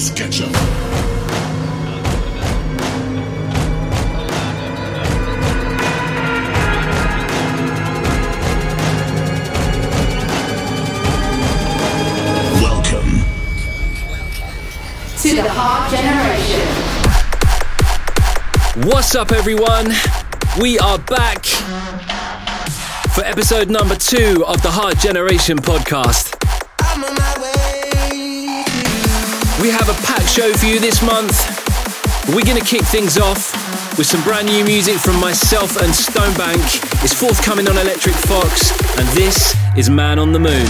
Bass Ketchup. Welcome to the Hard Generation. What's up, everyone? We are back for episode number two of the Hard Generation podcast. We have a packed show for you this month. We're going to kick things off with some brand new music from myself and Stonebank. It's forthcoming on Electric Fox, and this is Man on the Moon.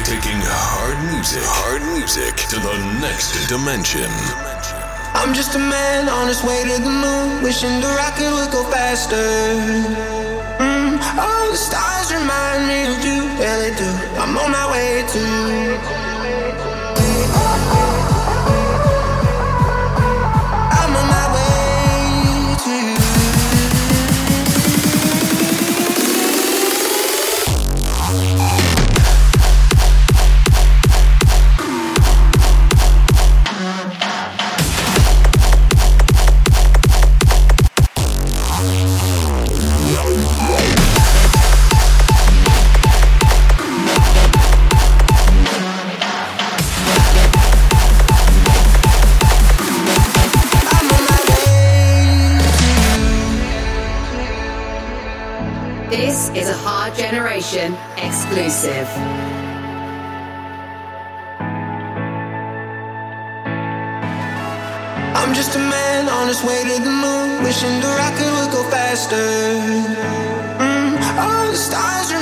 taking hard music, hard music to the next dimension. I'm just a man on his way to the moon, wishing the rocket would go faster. Mm, all the stars remind me of you, yeah they do. I'm on my way to. To the moon, wishing the rocket would go faster. Mm, all the stars remind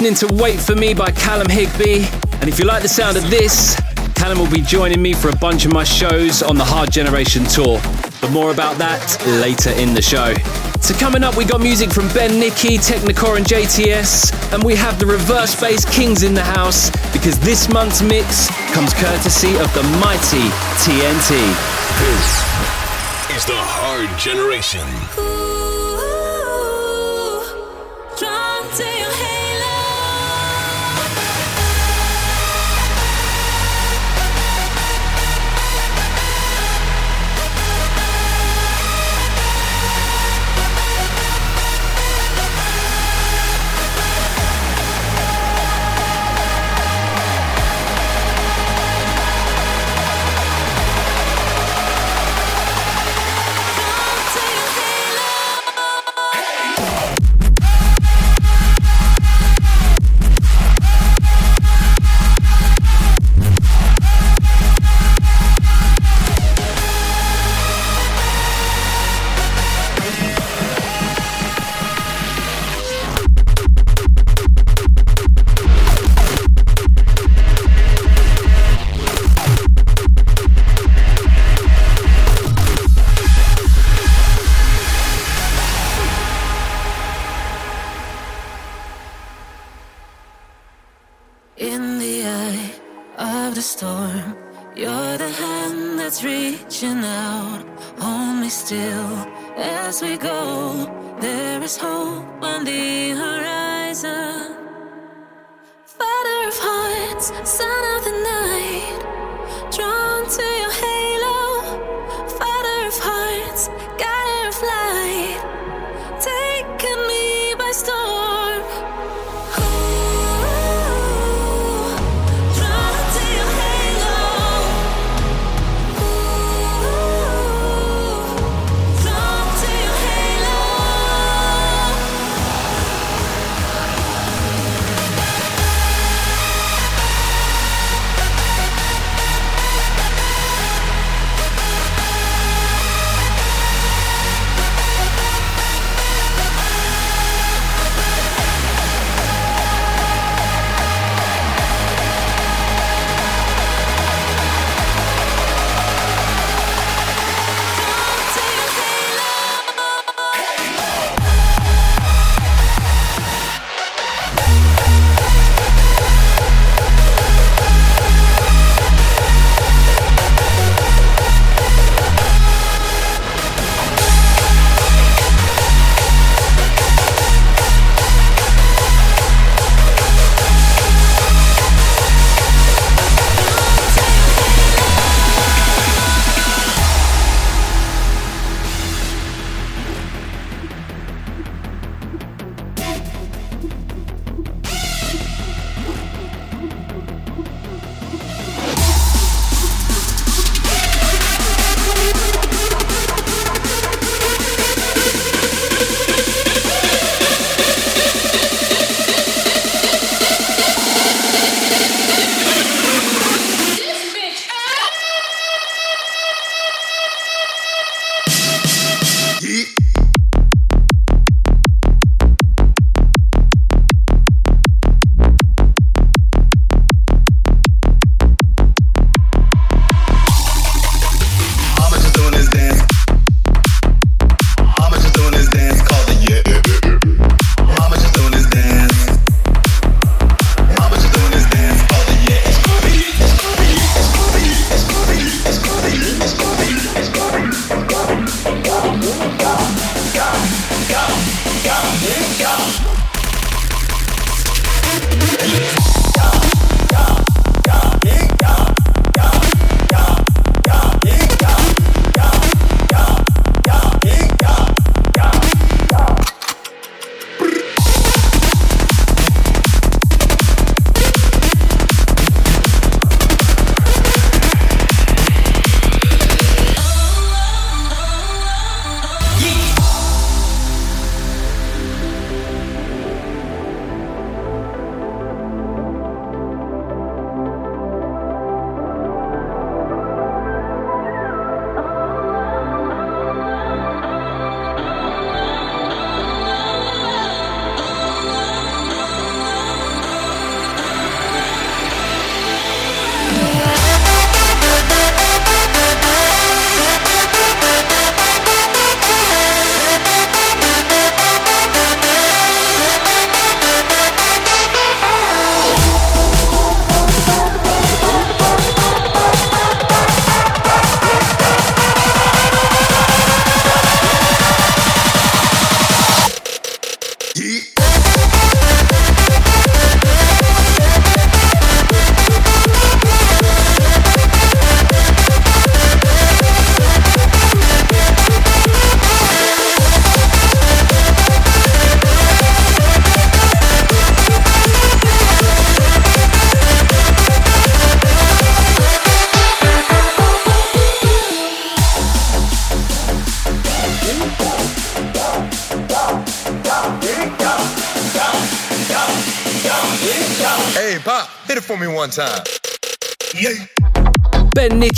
listening to Wait For Me by Callum Higby. And if you like the sound of this, Callum will be joining me for a bunch of my shows on the Hard Generation Tour. But more about that later in the show. So coming up, we got music from Ben Nicky, Technikore and JTS, and we have the reverse bass kings in the house because this month's mix comes courtesy of the mighty TNT. This is the Hard Generation.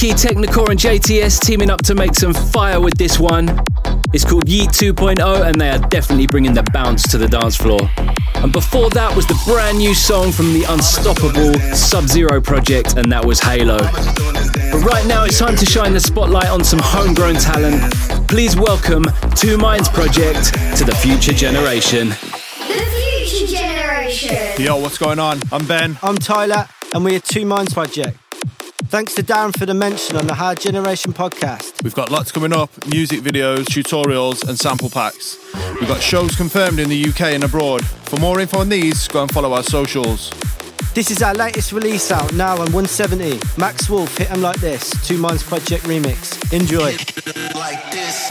Ben Technikore, and JTS teaming up to make some fire with this one. It's called Yeet 2.0, and they are definitely bringing the bounce to the dance floor. And before that was the brand new song from the Unstoppable Sub Zero project, and that was Halo. But right now it's time to shine the spotlight on some homegrown talent. Please welcome Two Minds Project to the future generation. The future generation. Yo, what's going on? I'm Ben. I'm Tyler, and we're Two Minds Project. Thanks to Darren for the mention on the Hard Generation podcast. We've got lots coming up music videos, tutorials, and sample packs. We've got shows confirmed in the UK and abroad. For more info on these, go and follow our socials. This is our latest release out now on 170. Max Wolf, Hit 'em Like This, Two Minds Project remix. Enjoy. Like this.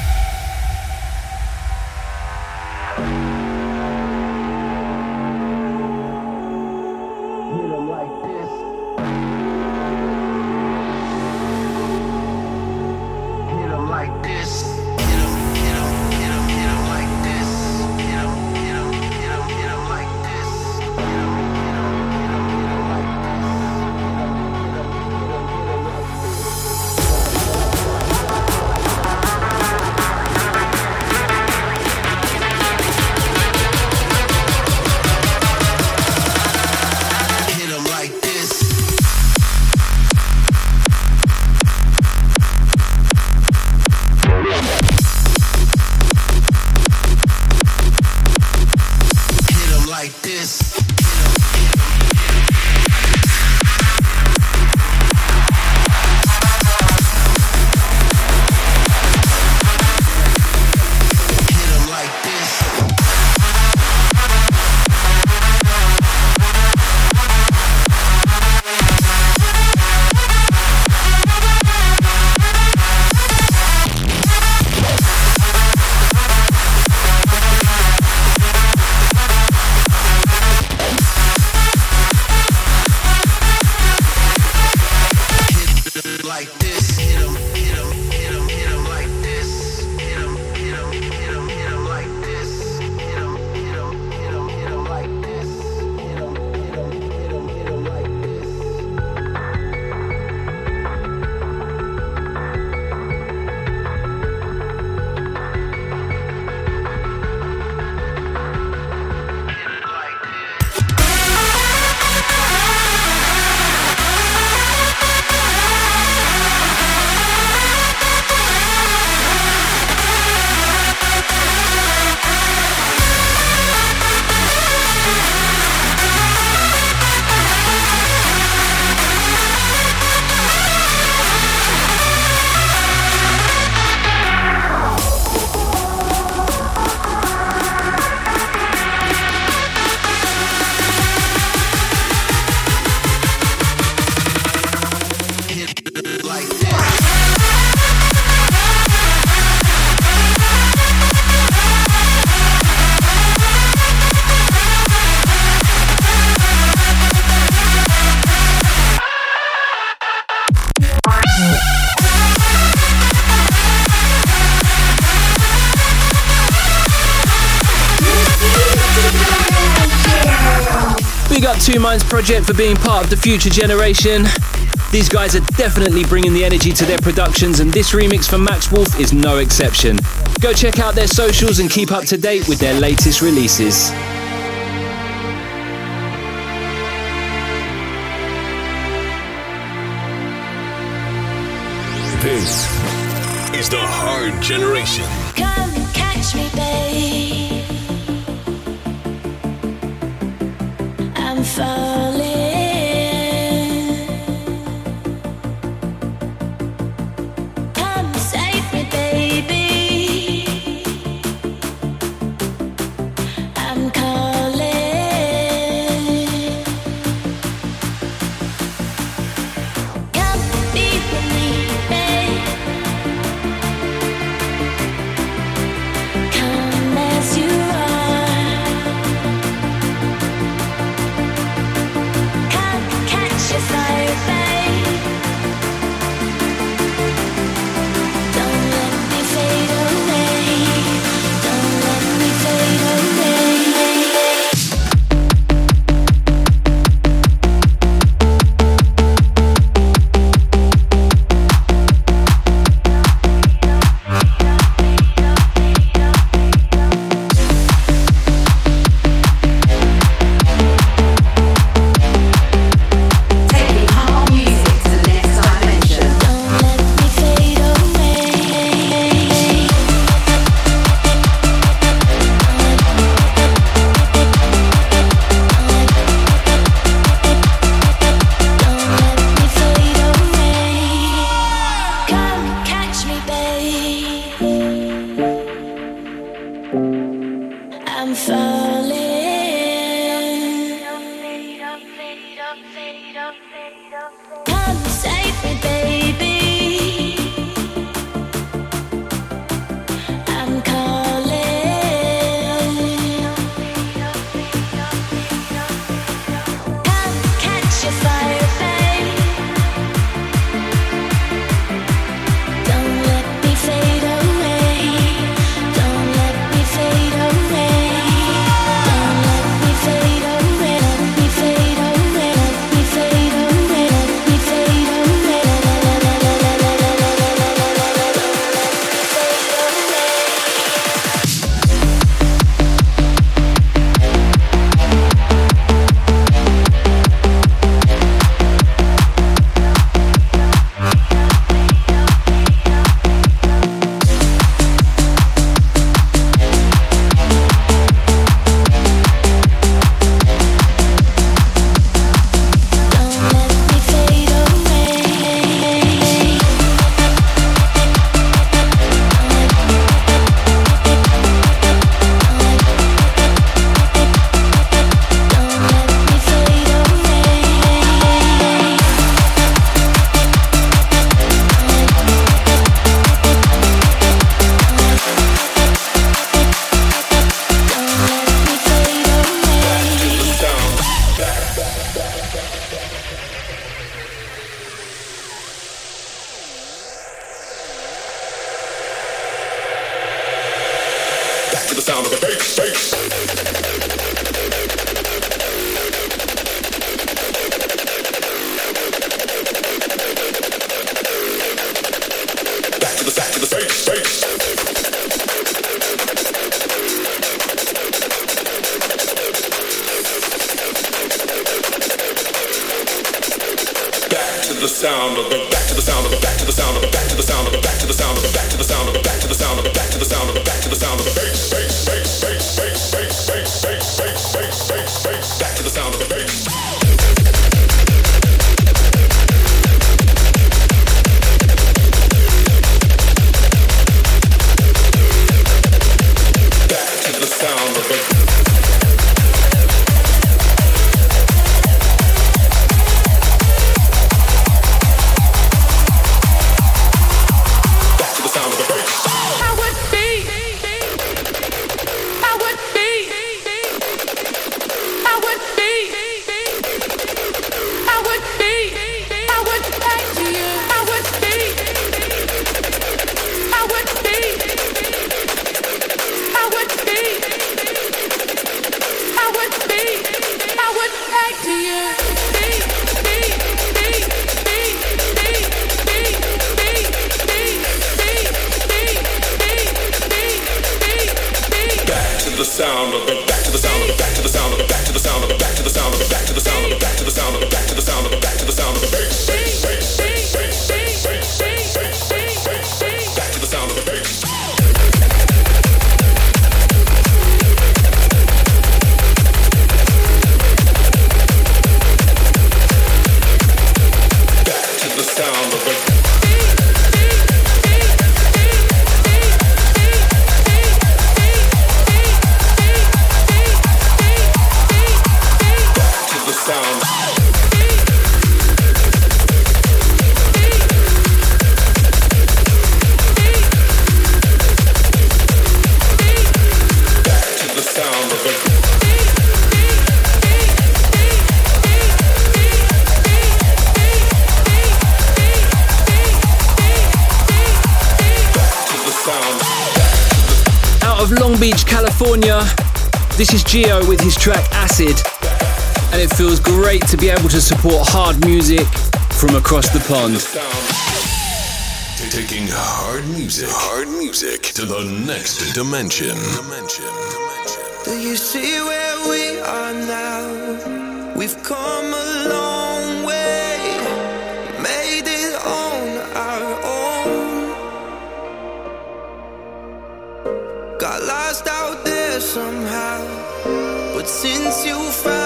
Two Minds Project for being part of the future generation. These guys are definitely bringing the energy to their productions, and this remix from Max Wolf is no exception. Go check out their socials and keep up to date with their latest releases. This is the Hard Generation. Come catch me, babe. California. This is Geo with his track Acid, and it feels great to be able to support hard music from across the pond. Taking hard music, hard music to the next dimension. Do you see where we are now? We've come along. since you found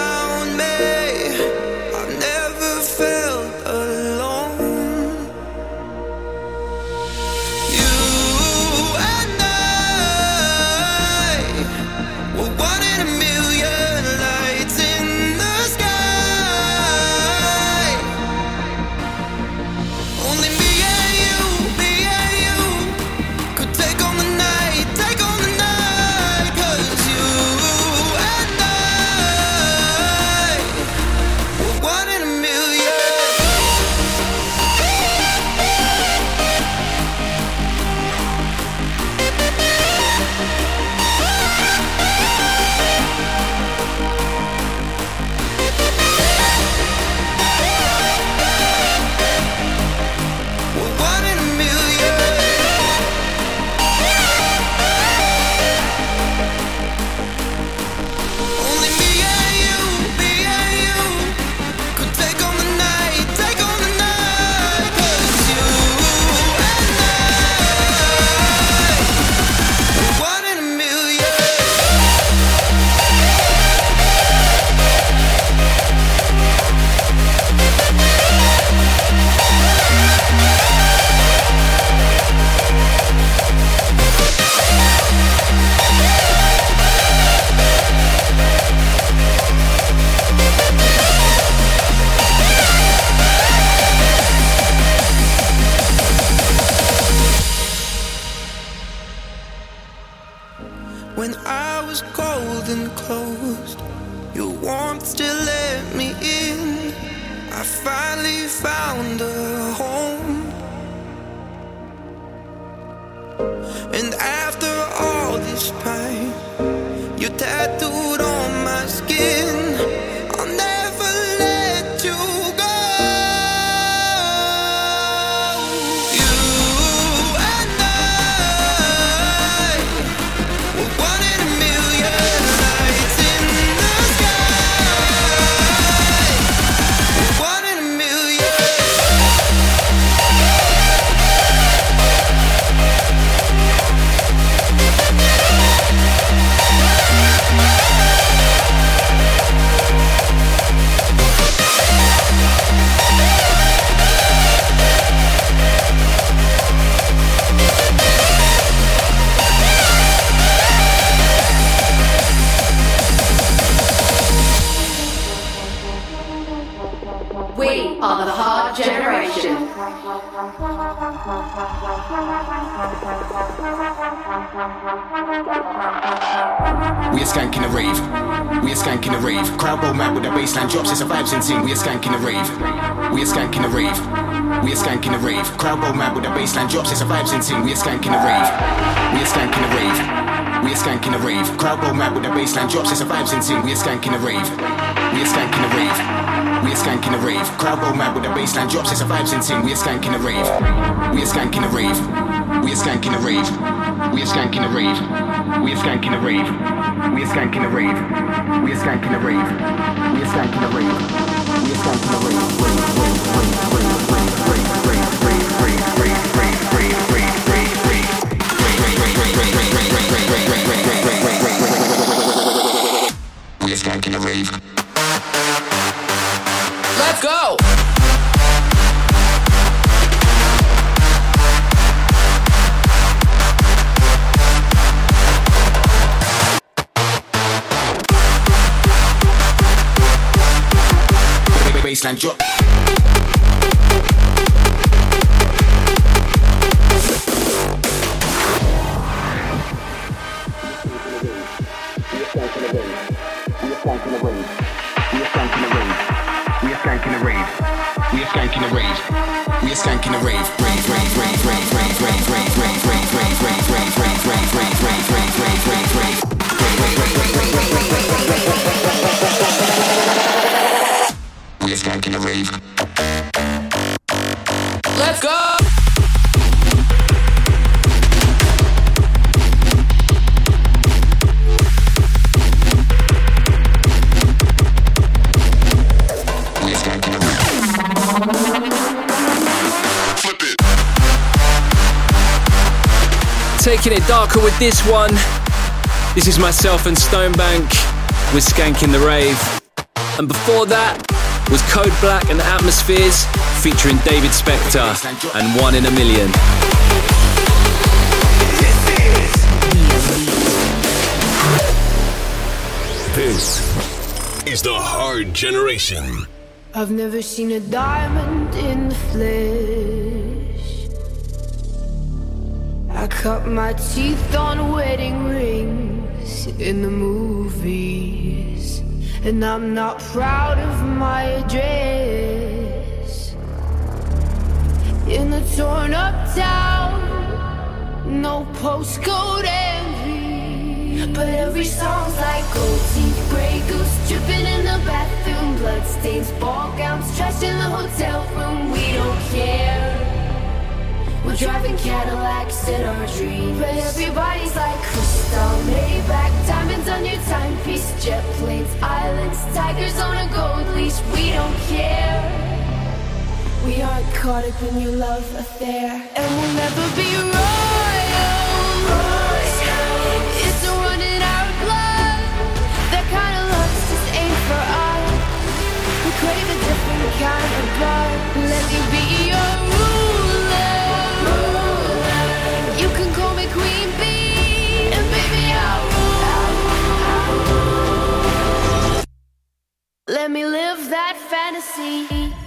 skanking the rave. We are skanking the rave. Crowd go mad with the baseline drops. It's a vibes and ting. We are skanking the rave. We are skanking the rave. We are skanking the rave. Crowd go mad with the baseline drops. It's a vibes and ting. We are skanking the rave. We are skanking the rave. We are skanking the rave. Crowd go mad with the baseline drops. It's a vibes and ting. We are skanking the rave. We are skanking the rave. We are skanking the rave. We are skanking the rave. We are skanking the rave. We are skanking the rave. We are skanking the rave. We are skanking the rave. We are skanking the rave. Rave, rave, rave, rave, rave, rave, rave, rave, rave, rave, rave, rave, rave, rave. And you. Taking it darker with this one. This is myself and Stonebank with Skanking the Rave. And before that was Code Black and Atmozfears featuring David Spekter and One in a Million. This is the hard generation. I've never seen a diamond in the flesh. I cut my teeth on wedding rings in the movies. And I'm not proud of my address. In the torn up town, no postcode envy. But every song's like gold teeth, gray goose dripping in the bathroom, bloodstains, ball gowns, trash in the hotel room. We don't care. We're driving Cadillacs in our dreams. But everybody's like crystal, Maybach, diamonds on your timepiece, jet planes, islands, tigers on a gold leash. We don't care. We aren't caught up in your love affair, and we'll never be royal. It's a run in our blood. That kind of love just ain't for us. We crave a different kind of blood. Let me be your. Let me live that fantasy.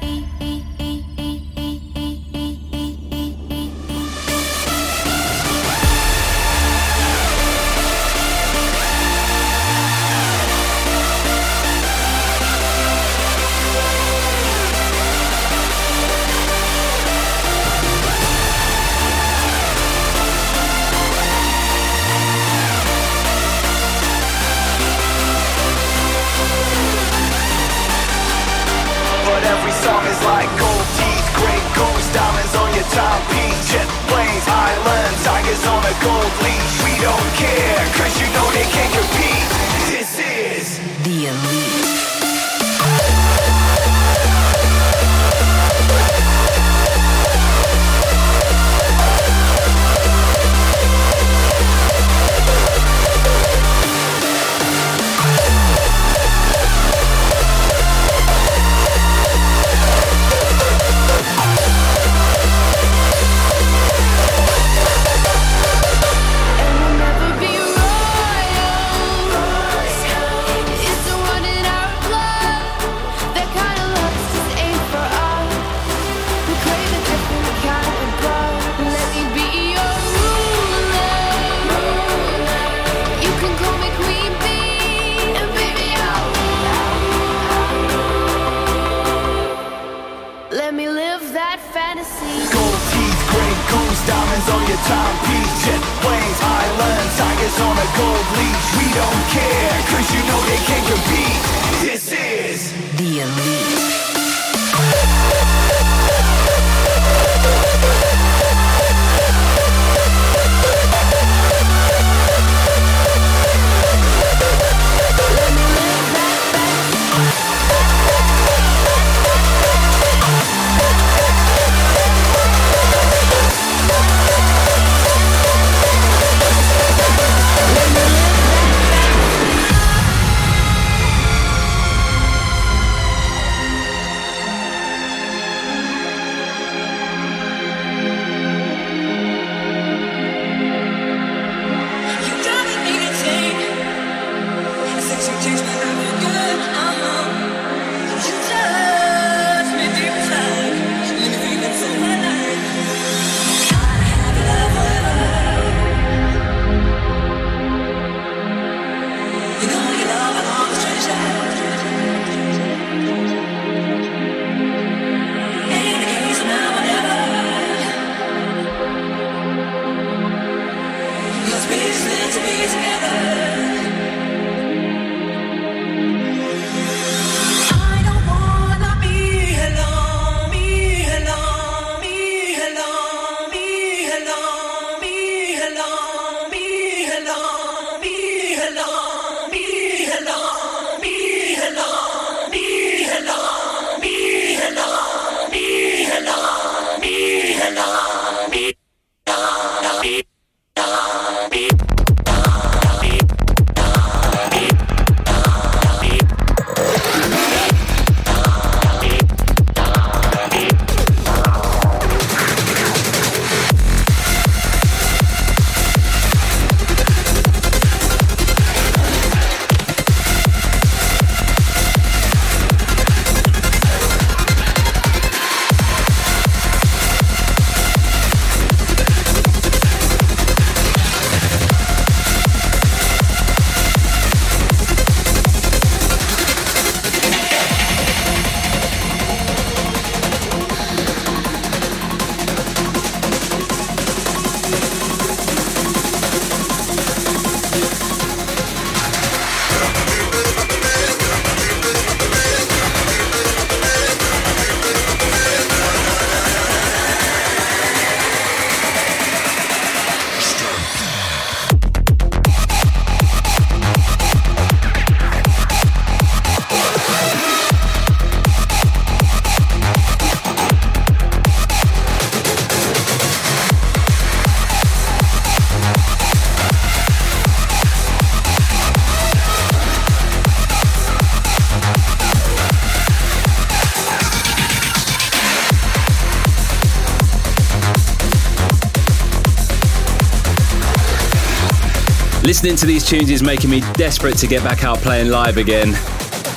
Listening to these tunes is making me desperate to get back out playing live again.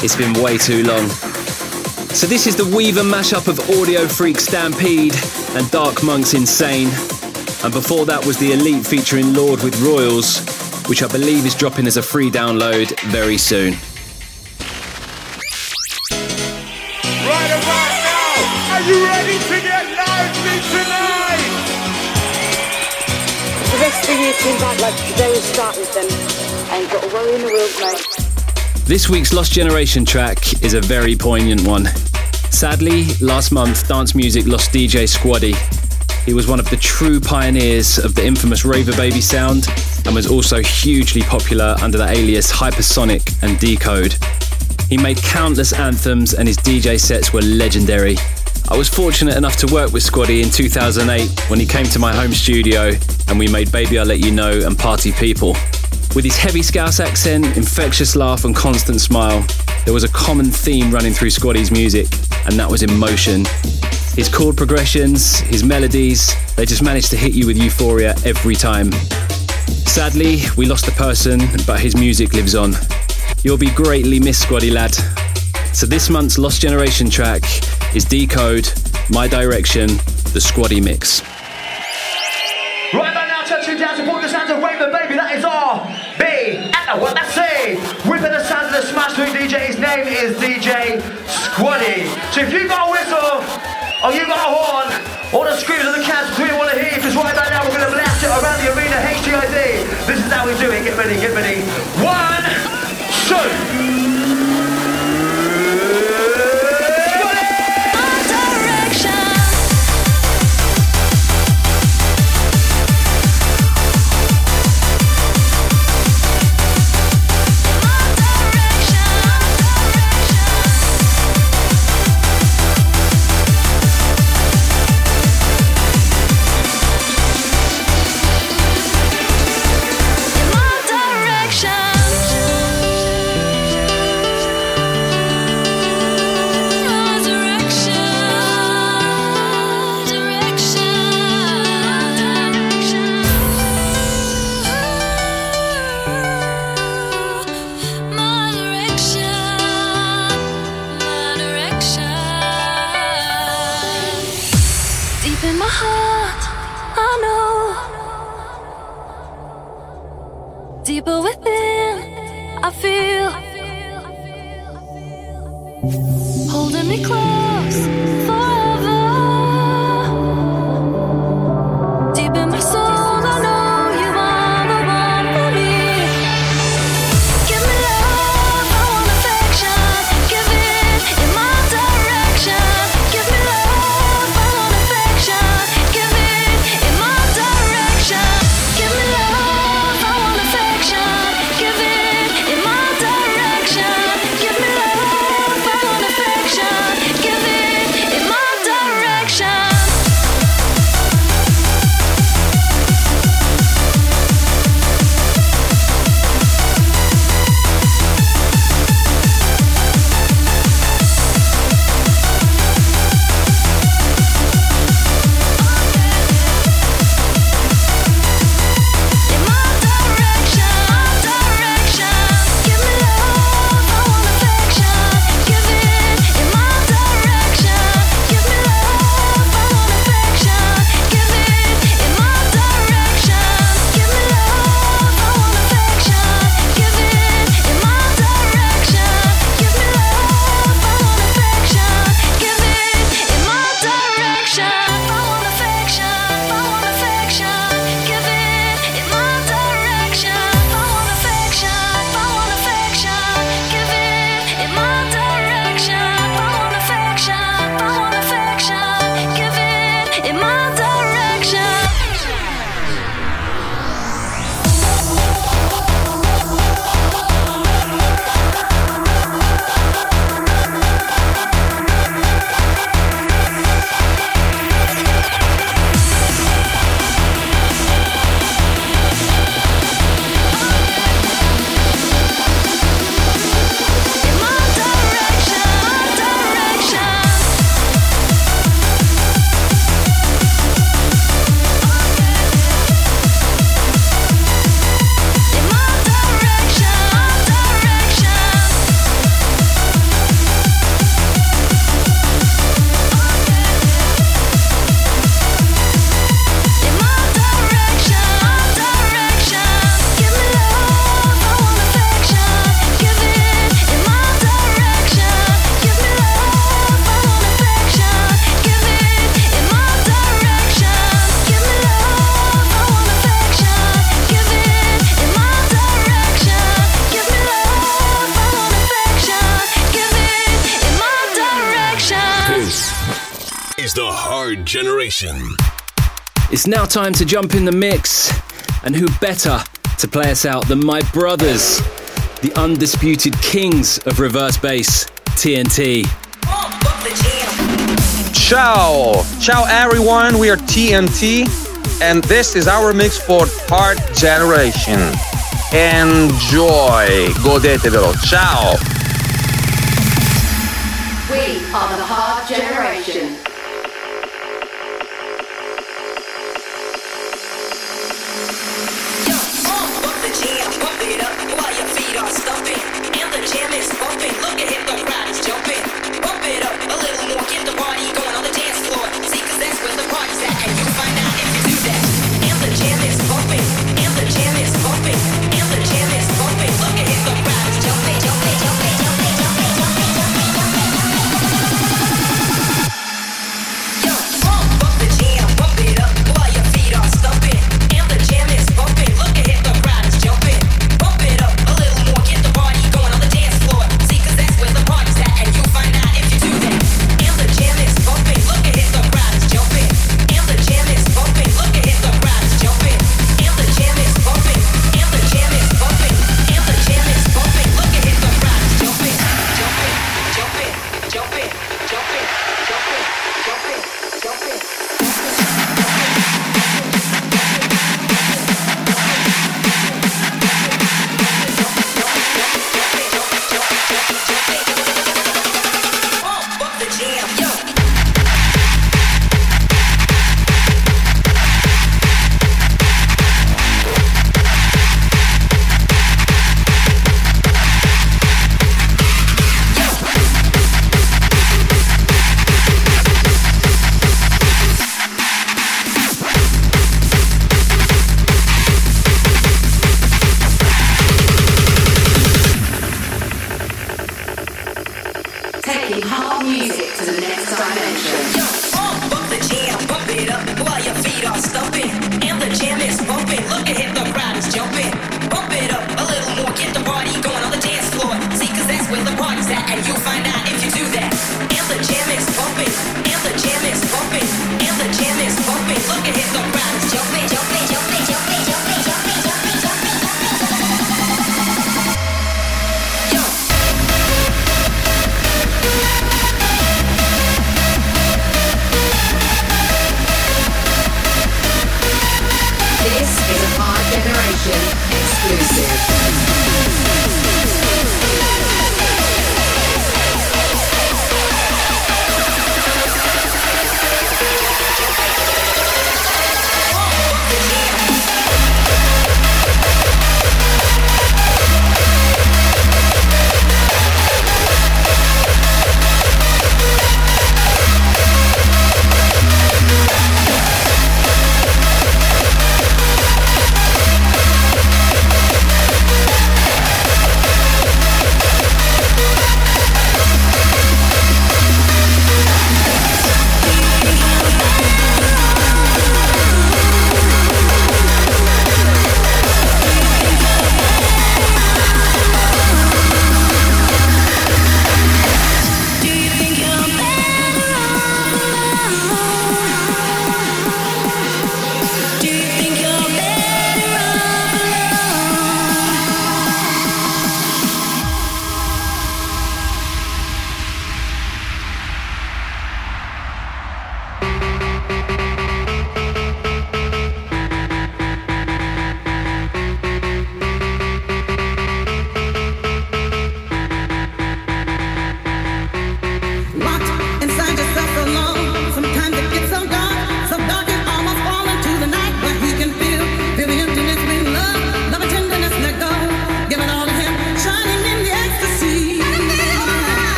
It's been way too long. So, this is the Weaver mashup of Audiofreq Stampede and Dark Monks Insane. And before that was the Elite featuring Lord with Royals, which I believe is dropping as a free download very soon. This week's Lost Generation track is a very poignant one. Sadly, last month, dance music lost DJ Squaddy. He was one of the true pioneers of the infamous Raver Baby sound and was also hugely popular under the alias Hypersonic and Decode. He made countless anthems and his DJ sets were legendary. I was fortunate enough to work with Squaddy in 2008 when he came to my home studio and we made Baby I'll Let You Know and Party People. With his heavy Scouse accent, infectious laugh, and constant smile, there was a common theme running through Squaddy's music, and that was emotion. His chord progressions, his melodies, they just managed to hit you with euphoria every time. Sadly, we lost the person, but his music lives on. You'll be greatly missed, Squaddy lad. So this month's Lost Generation track is Decode, My Direction, the Squaddy Mix. Right about now, touch you down, support the sounds of Raver Baby, that is R, B, and what I say. Whipping the sounds of the Smash Through DJ, his name is DJ Squaddy. So if you got a whistle, or you got a horn, or the screams of the cats, we want to hear because right about now we're going to blast it around the arena HTID. This is how we do it, get ready, get ready. One, two. It's now time to jump in the mix, and who better to play us out than my brothers, the undisputed kings of reverse bass, TNT. Ciao! Ciao everyone, we are TNT and this is our mix for Hard Generation. Enjoy! Godetevelo! Ciao! We are the Hard Generation. This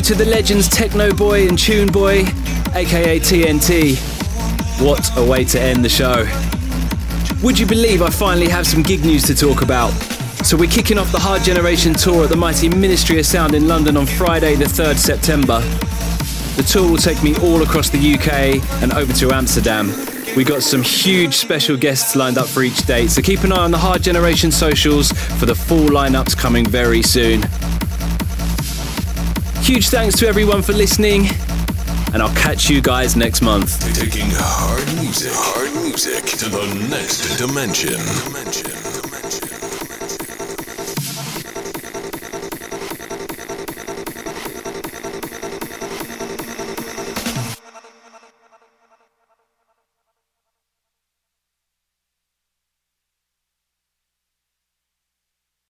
to the legends Techno Boy and Tune Boy, aka TNT. What a way to end the show. Would you believe I finally have some gig news to talk about? So we're kicking off the Hard Generation tour at the mighty Ministry of Sound in London on Friday, the 3rd September. The tour will take me all across the UK and over to Amsterdam. We got some huge special guests lined up for each date, so keep an eye on the Hard Generation socials for the full lineups coming very soon. Huge thanks to everyone for listening, and I'll catch you guys next month. Taking hard music, hard music to the next dimension.